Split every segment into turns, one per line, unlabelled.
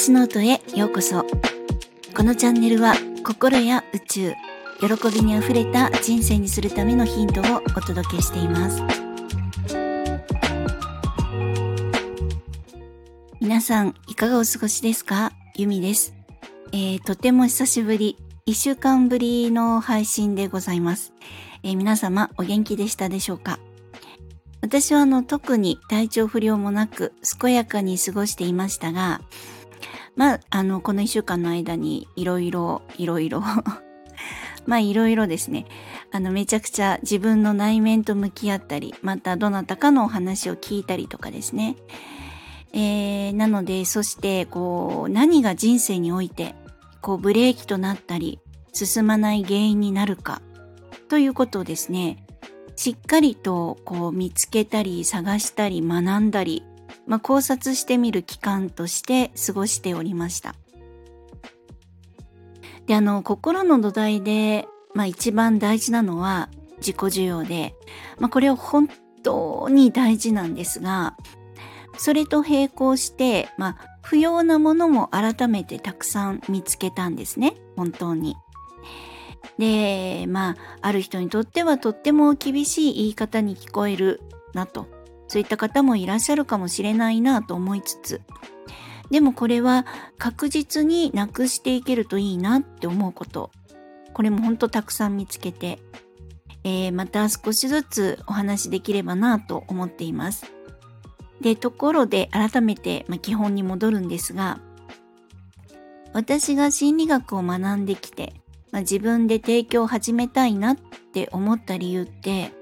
スノートへようこそ。このチャンネルは心や宇宙、喜びにあふれた人生にするためのヒントをお届けしています。皆さん、いかがお過ごしですか？ゆみです、えー、とても久しぶり、一週間ぶりの配信でございます。えー、皆様、お元気でしたでしょうか？私はあの特に体調不良もなく健やかに過ごしていましたが、まあ、あの、この一週間の間にいろいろ、いろいろ まあいろいろですね、あのめちゃくちゃ自分の内面と向き合ったり、またどなたかのお話を聞いたりとかですね。えー、なので、そしてこう何が人生においてこうブレーキとなったり進まない原因になるかということをですね、しっかりとこう見つけたり探したり学んだり、まあ、考察してみる期間として過ごしておりました。で、あの、心の土台で、まあ一番大事なのは自己需要で、まあこれは本当に大事なんですが、それと並行して、まあ不要なものも改めてたくさん見つけたんですね、本当に。で、まあ、ある人にとってはとっても厳しい言い方に聞こえるなと、そういった方もいらっしゃるかもしれないなと思いつつ、でもこれは確実になくしていけるといいなって思うこと、これもほんとたくさん見つけて、えー、また少しずつお話しできればなと思っています。で、ところで改めて、まあ、基本に戻るんですが、私が心理学を学んできて、まあ、自分で提供を始めたいなって思った理由って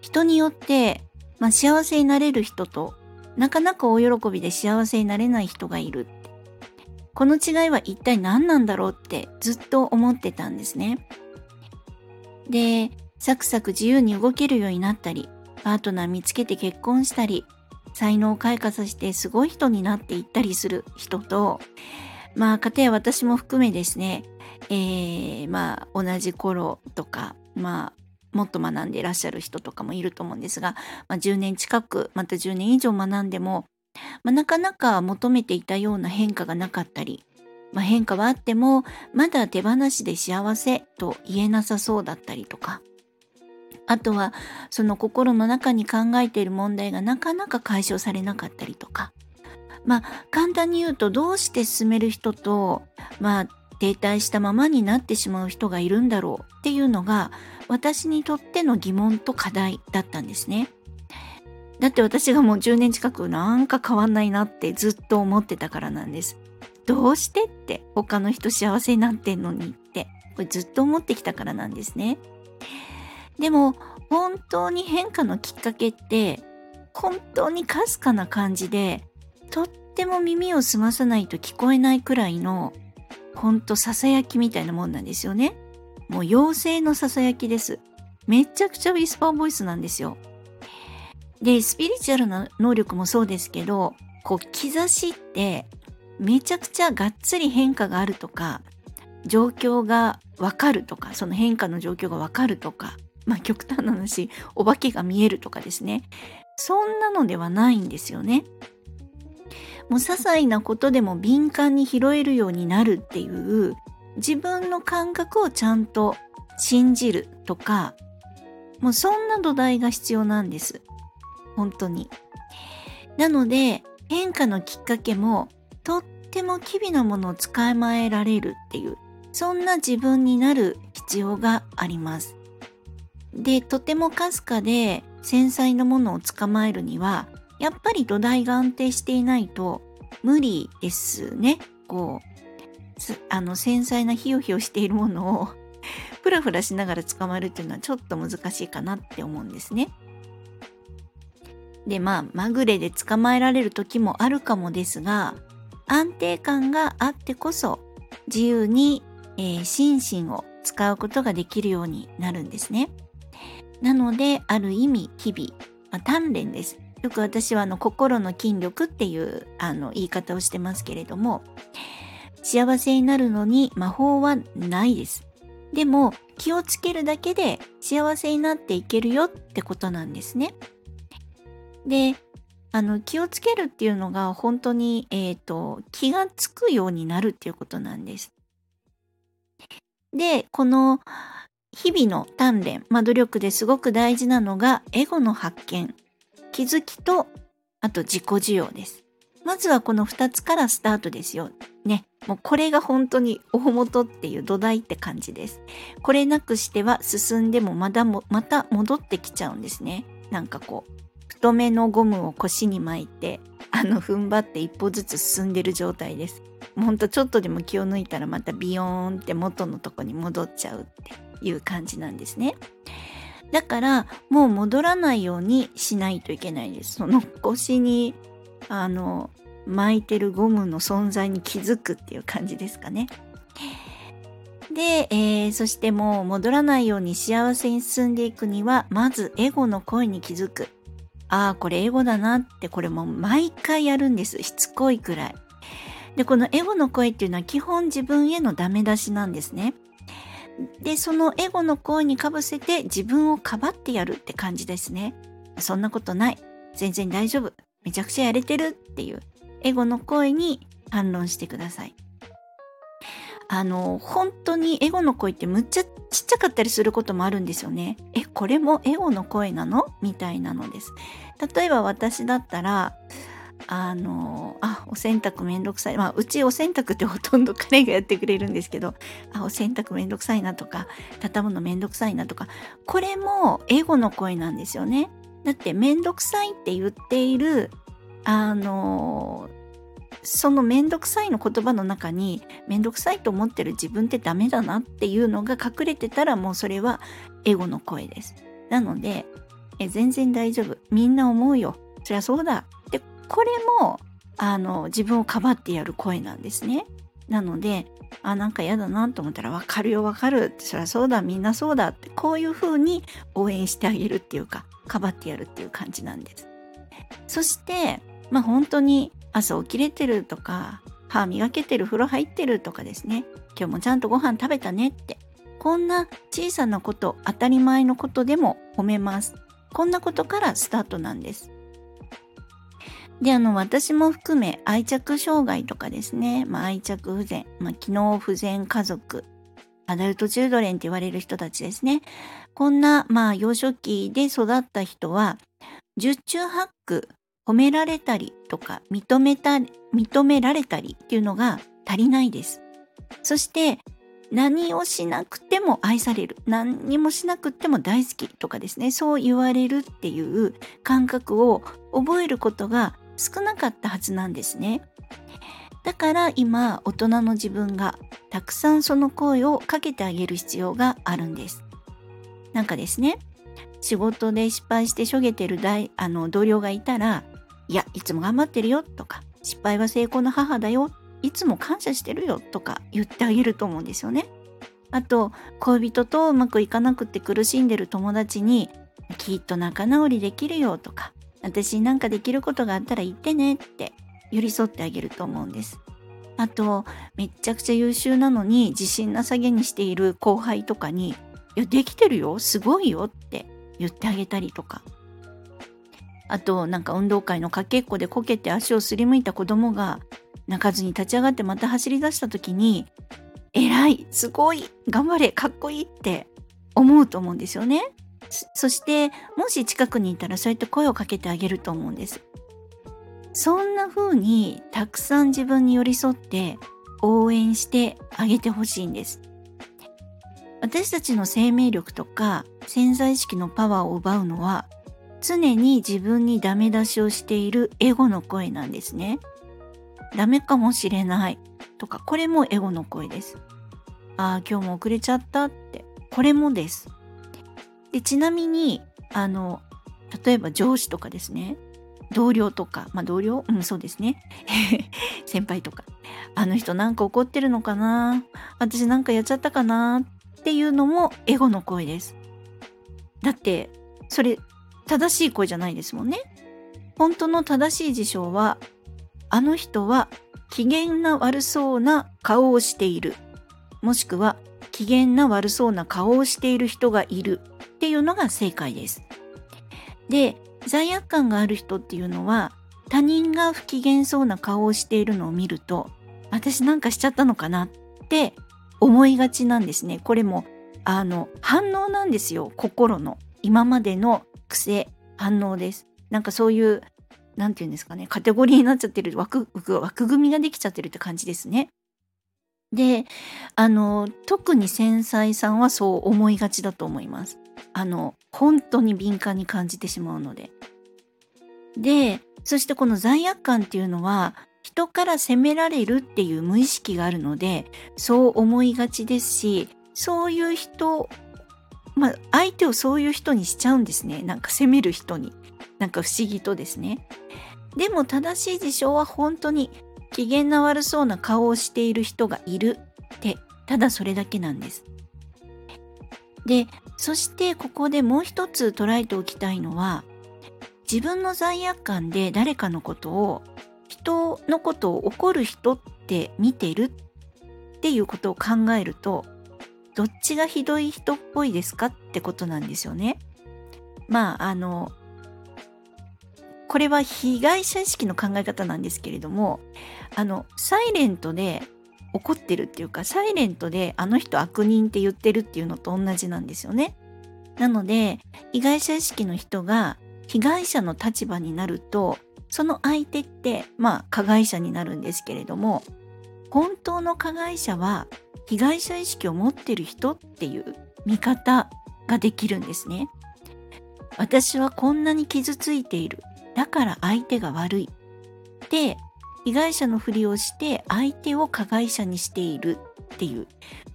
人によって、まあ、幸せになれる人となかなか大喜びで幸せになれない人がいるこの違いは一体何なんだろうってずっと思ってたんですね。で、サクサク自由に動けるようになったり、パートナー見つけて結婚したり、才能を開花させてすごい人になっていったりする人と、まあ、家庭私も含めですね、えー、まあ同じ頃とかまあもっと学んでいらっしゃる人とかもいると思うんですが、まあ、10年近くまた10年以上学んでも、まあ、なかなか求めていたような変化がなかったり、まあ、変化はあってもまだ手放しで幸せと言えなさそうだったりとかあとはその心の中に考えている問題がなかなか解消されなかったりとかまあ簡単に言うとどうして進める人とまあ停滞したままになってしまう人がいるんだろうっていうのが私にとっての疑問と課題だったんですね。だって私がもう10年近くなんか変わんないなってずっと思ってたからなんです。どうしてって他の人幸せになってんのにってこれずっと思ってきたからなんですね。でも本当に変化のきっかけって本当にかすかな感じでとっても耳を澄まさないと聞こえないくらいのほんとささやきみたいなもんなんですよね。もう妖精のささやきです。めちゃくちゃウィスパーボイスなんですよ。で、スピリチュアルな能力もそうですけど、こう、兆しってめちゃくちゃがっつり変化があるとか、状況がわかるとか、その変化の状況がわかるとか、まあ極端な話、お化けが見えるとかですね。そんなのではないんですよね。もう些細なことでも敏感に拾えるようになるっていう自分の感覚をちゃんと信じるとかもうそんな土台が必要なんです。本当に。なので変化のきっかけもとっても機微なものを使いまえられるっていうそんな自分になる必要があります。でとてもかすかで繊細なものを捕まえるにはやっぱり土台が安定していないと無理ですね。こう、あの繊細なヒヨヒヨしているものをふらふらしながら捕まえるっていうのはちょっと難しいかなって思うんですね。でまあまぐれで捕まえられる時もあるかもですが安定感があってこそ自由に、えー、心身を使うことができるようになるんですね。なのである意味日々、まあ、鍛錬です。よく私はあの心の筋力っていうあの言い方をしてますけれども幸せになるのに魔法はないです。でも気をつけるだけで幸せになっていけるよってことなんですね。で、あの気をつけるっていうのが本当に、えーと、気がつくようになるっていうことなんです。でこの日々の鍛錬、まあ、努力ですごく大事なのがエゴの発見気づきとあと自己需要です。まずはこの2つからスタートですよ。ね。もうこれが本当に大元っていう土台って感じです。これなくしては進んでもまだもまた戻ってきちゃうんですね。なんかこう太めのゴムを腰に巻いてあの踏ん張って一歩ずつ進んでる状態です。ほんとちょっとでも気を抜いたらまたビヨーンって元のとこに戻っちゃうっていう感じなんですね。だからもう戻らないようにしないといけないです。その腰にあの巻いてるゴムの存在に気づくっていう感じですかね。で、えー、そしてもう戻らないように幸せに進んでいくにはまずエゴの声に気づく。ああ、これエゴだなってこれも毎回やるんです。しつこいくらい。で、このエゴの声っていうのは基本自分へのダメ出しなんですね。で、そのエゴの声にかぶせて自分をかばってやるって感じですね。そんなことない。全然大丈夫。めちゃくちゃやれてるっていうエゴの声に反論してください。あの、本当にエゴの声ってむっちゃちっちゃかったりすることもあるんですよね。え、これもエゴの声なの？みたいなのです。例えば私だったら、あの、あ、お洗濯めんどくさい。まあ、うちお洗濯ってほとんど彼がやってくれるんですけど、あ、お洗濯めんどくさいなとか、畳むのめんどくさいなとか、これもエゴの声なんですよね。だってめんどくさいって言っている、あの、そのめんどくさいの言葉の中にめんどくさいと思ってる自分ってダメだなっていうのが隠れてたらもうそれはエゴの声です。なのでえ全然大丈夫みんな思うよそりゃそうだでこれもあの自分をかばってやる声なんですね。なのであなんか嫌だなと思ったら分かるよ分かるそりゃそうだみんなそうだってこういう風に応援してあげるっていうかかばってやるっていう感じなんです。そしてまあ本当に朝起きれてるとか歯磨けてる風呂入ってるとかですね。今日もちゃんとご飯食べたねって。こんな小さなこと当たり前のことでも褒めます。こんなことからスタートなんです。であの私も含め愛着障害とかですね、まあ、愛着不全、まあ、機能不全家族アダルトチュードレンって言われる人たちですねこんなまあ幼少期で育った人は十中八九褒められたりとか認めた認められたりっていうのが足りないです。そして何をしなくても愛される何にもしなくても大好きとかですねそう言われるっていう感覚を覚えることが少なかったはずなんですね。だから今大人の自分がたくさんその声をかけてあげる必要があるんです。なんかですね仕事で失敗してしょげてる大あの同僚がいたらいや、いつも頑張ってるよとか、失敗は成功の母だよ、いつも感謝してるよとか言ってあげると思うんですよね。あと、恋人とうまくいかなくて苦しんでる友達に、きっと仲直りできるよとか、私なんかできることがあったら言ってねって寄り添ってあげると思うんです。あと、めっちゃくちゃ優秀なのに自信なさげにしている後輩とかに、いや、できてるよ、すごいよって言ってあげたりとか。あとなんか運動会のかけっこでこけて足をすりむいた子供が泣かずに立ち上がってまた走り出した時に偉いすごい頑張れかっこいいって思うと思うんですよね。そしてもし近くにいたらそうやって声をかけてあげると思うんです。そんな風にたくさん自分に寄り添って応援してあげてほしいんです。私たちの生命力とか潜在意識のパワーを奪うのは常に自分にダメ出しをしているエゴの声なんですね。ダメかもしれないとか、これもエゴの声です。ああ、今日も遅れちゃったって、これもです。でちなみに、あの、例えば上司とかですね、同僚とか、まあ同僚？うん、そうですね。先輩とか。あの人なんか怒ってるのかな？私なんかやっちゃったかな？っていうのもエゴの声です。だって、それ正しい声じゃないですもんね。本当の正しい事象は、あの人は機嫌な悪そうな顔をしている。もしくは機嫌な悪そうな顔をしている人がいるっていうのが正解です。で、罪悪感がある人っていうのは他人が不機嫌そうな顔をしているのを見ると私なんかしちゃったのかなって思いがちなんですね。これもあの反応なんですよ心の今までの癖反応です。なんかそういう何て言うんですかねカテゴリーになっちゃってる枠枠組みができちゃってるって感じですね。であの特に繊細さんはそう思いがちだと思います。あの本当に敏感に感じてしまうので。でそしてこの罪悪感っていうのは人から責められるっていう無意識があるのでそう思いがちですしそういう人まあ相手をそういう人にしちゃうんですね。なんか責める人に。なんか不思議とですね。でも正しい事象は本当に機嫌な悪そうな顔をしている人がいるってただそれだけなんです。でそしてここでもう一つ捉えておきたいのは自分の罪悪感で誰かのことを人のことを怒る人って見てるっていうことを考えるとどっちがひどい人っぽいですかってことなんですよね。まああのこれは被害者意識の考え方なんですけれどもあのサイレントで怒ってるっていうかサイレントであの人悪人って言ってるっていうのと同じなんですよね。なので被害者意識の人が被害者の立場になるとその相手ってまあ加害者になるんですけれども本当の加害者は被害者意識を持ってる人っていう見方ができるんですね。私はこんなに傷ついている。だから相手が悪い。で、被害者のふりをして相手を加害者にしているっていう、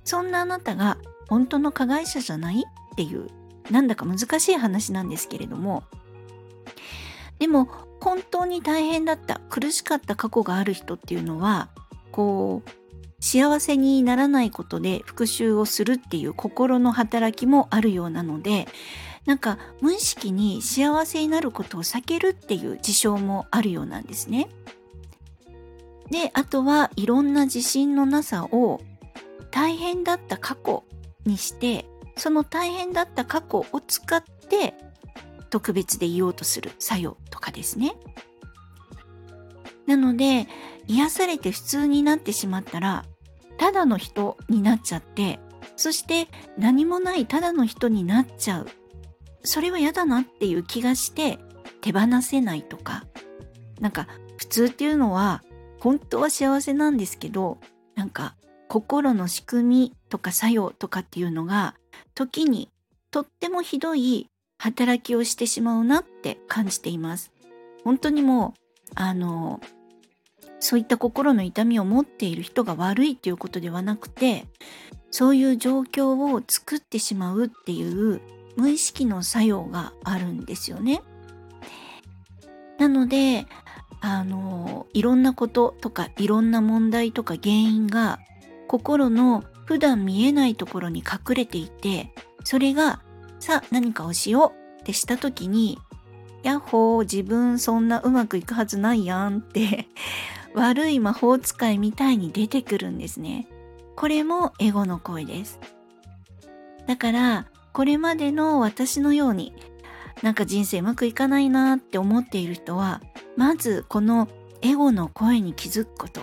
そんなあなたが本当の加害者じゃないっていう、なんだか難しい話なんですけれども、でも本当に大変だった苦しかった過去がある人っていうのはこう幸せにならないことで復讐をするっていう心の働きもあるようなのでなんか無意識に幸せになることを避けるっていう事象もあるようなんですね。であとはいろんな自信のなさを大変だった過去にしてその大変だった過去を使って特別で言おうとする作用とかですね。なので癒されて普通になってしまったらただの人になっちゃってそして何もないただの人になっちゃうそれは嫌だなっていう気がして手放せないとかなんか普通っていうのは本当は幸せなんですけどなんか心の仕組みとか作用とかっていうのが時にとってもひどい働きをしてしまうなって感じています。本当にもう、あの、そういった心の痛みを持っている人が悪いっていうことではなくて、そういう状況を作ってしまうっていう無意識の作用があるんですよね。なので、あの、いろんなこととかいろんな問題とか原因が心の普段見えないところに隠れていて、それがさあ何かをしようってした時にやっほー自分そんなうまくいくはずないやんって 悪い魔法使いみたいに出てくるんですね。これもエゴの声です。だからこれまでの私のようになんか人生うまくいかないなって思っている人はまずこのエゴの声に気づくこと。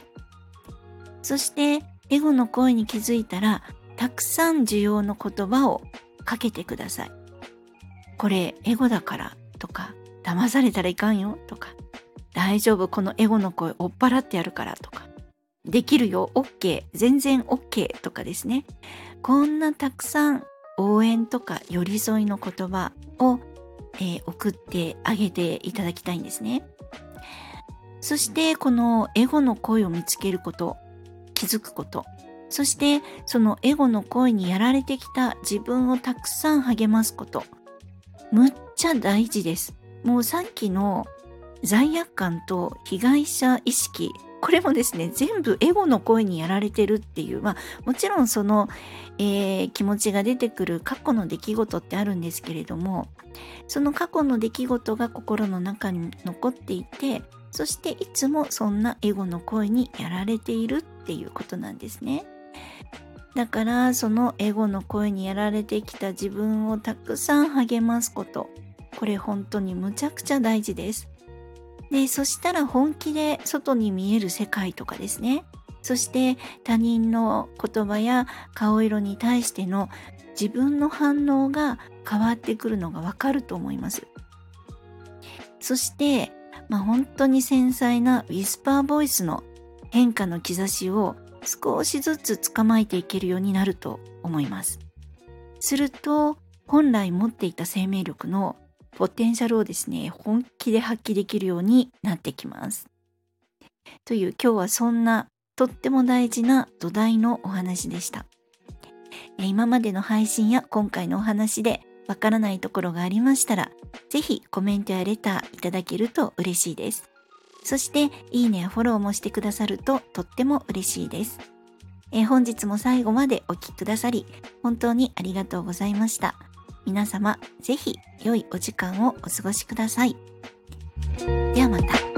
そしてエゴの声に気づいたらたくさん需要の言葉をかけてください。これエゴだからとか騙されたらいかんよとか大丈夫このエゴの声追っ払ってやるからとかできるよ OK 全然 OK とかですね。こんなたくさん応援とか寄り添いの言葉を、えー、送ってあげていただきたいんですね。そしてこのエゴの声を見つけること気づくことそしてそのエゴの声にやられてきた自分をたくさん励ますこと。むっちゃ大事です。もうさっきの罪悪感と被害者意識、これもですね、全部エゴの声にやられてるっていう、まあもちろんその、えー、気持ちが出てくる過去の出来事ってあるんですけれども、その過去の出来事が心の中に残っていて、そしていつもそんなエゴの声にやられているっていうことなんですね。だからそのエゴの声にやられてきた自分をたくさん励ますことこれ本当にむちゃくちゃ大事ですで、そしたら本気で外に見える世界とかですね。そして他人の言葉や顔色に対しての自分の反応が変わってくるのがわかると思います。そして、まあ、本当に繊細なウィスパーボイスの変化の兆しを少しずつ捕まえていけるようになると思います。すると本来持っていた生命力のポテンシャルをですね本気で発揮できるようになってきます。という今日はそんなとっても大事な土台のお話でした。今までの配信や今回のお話でわからないところがありましたら、ぜひコメントやレターいただけると嬉しいです。そして、いいねやフォローもしてくださるととっても嬉しいです。え本日も最後までお聴きくださり、本当にありがとうございました。皆様、ぜひ良いお時間をお過ごしください。ではまた。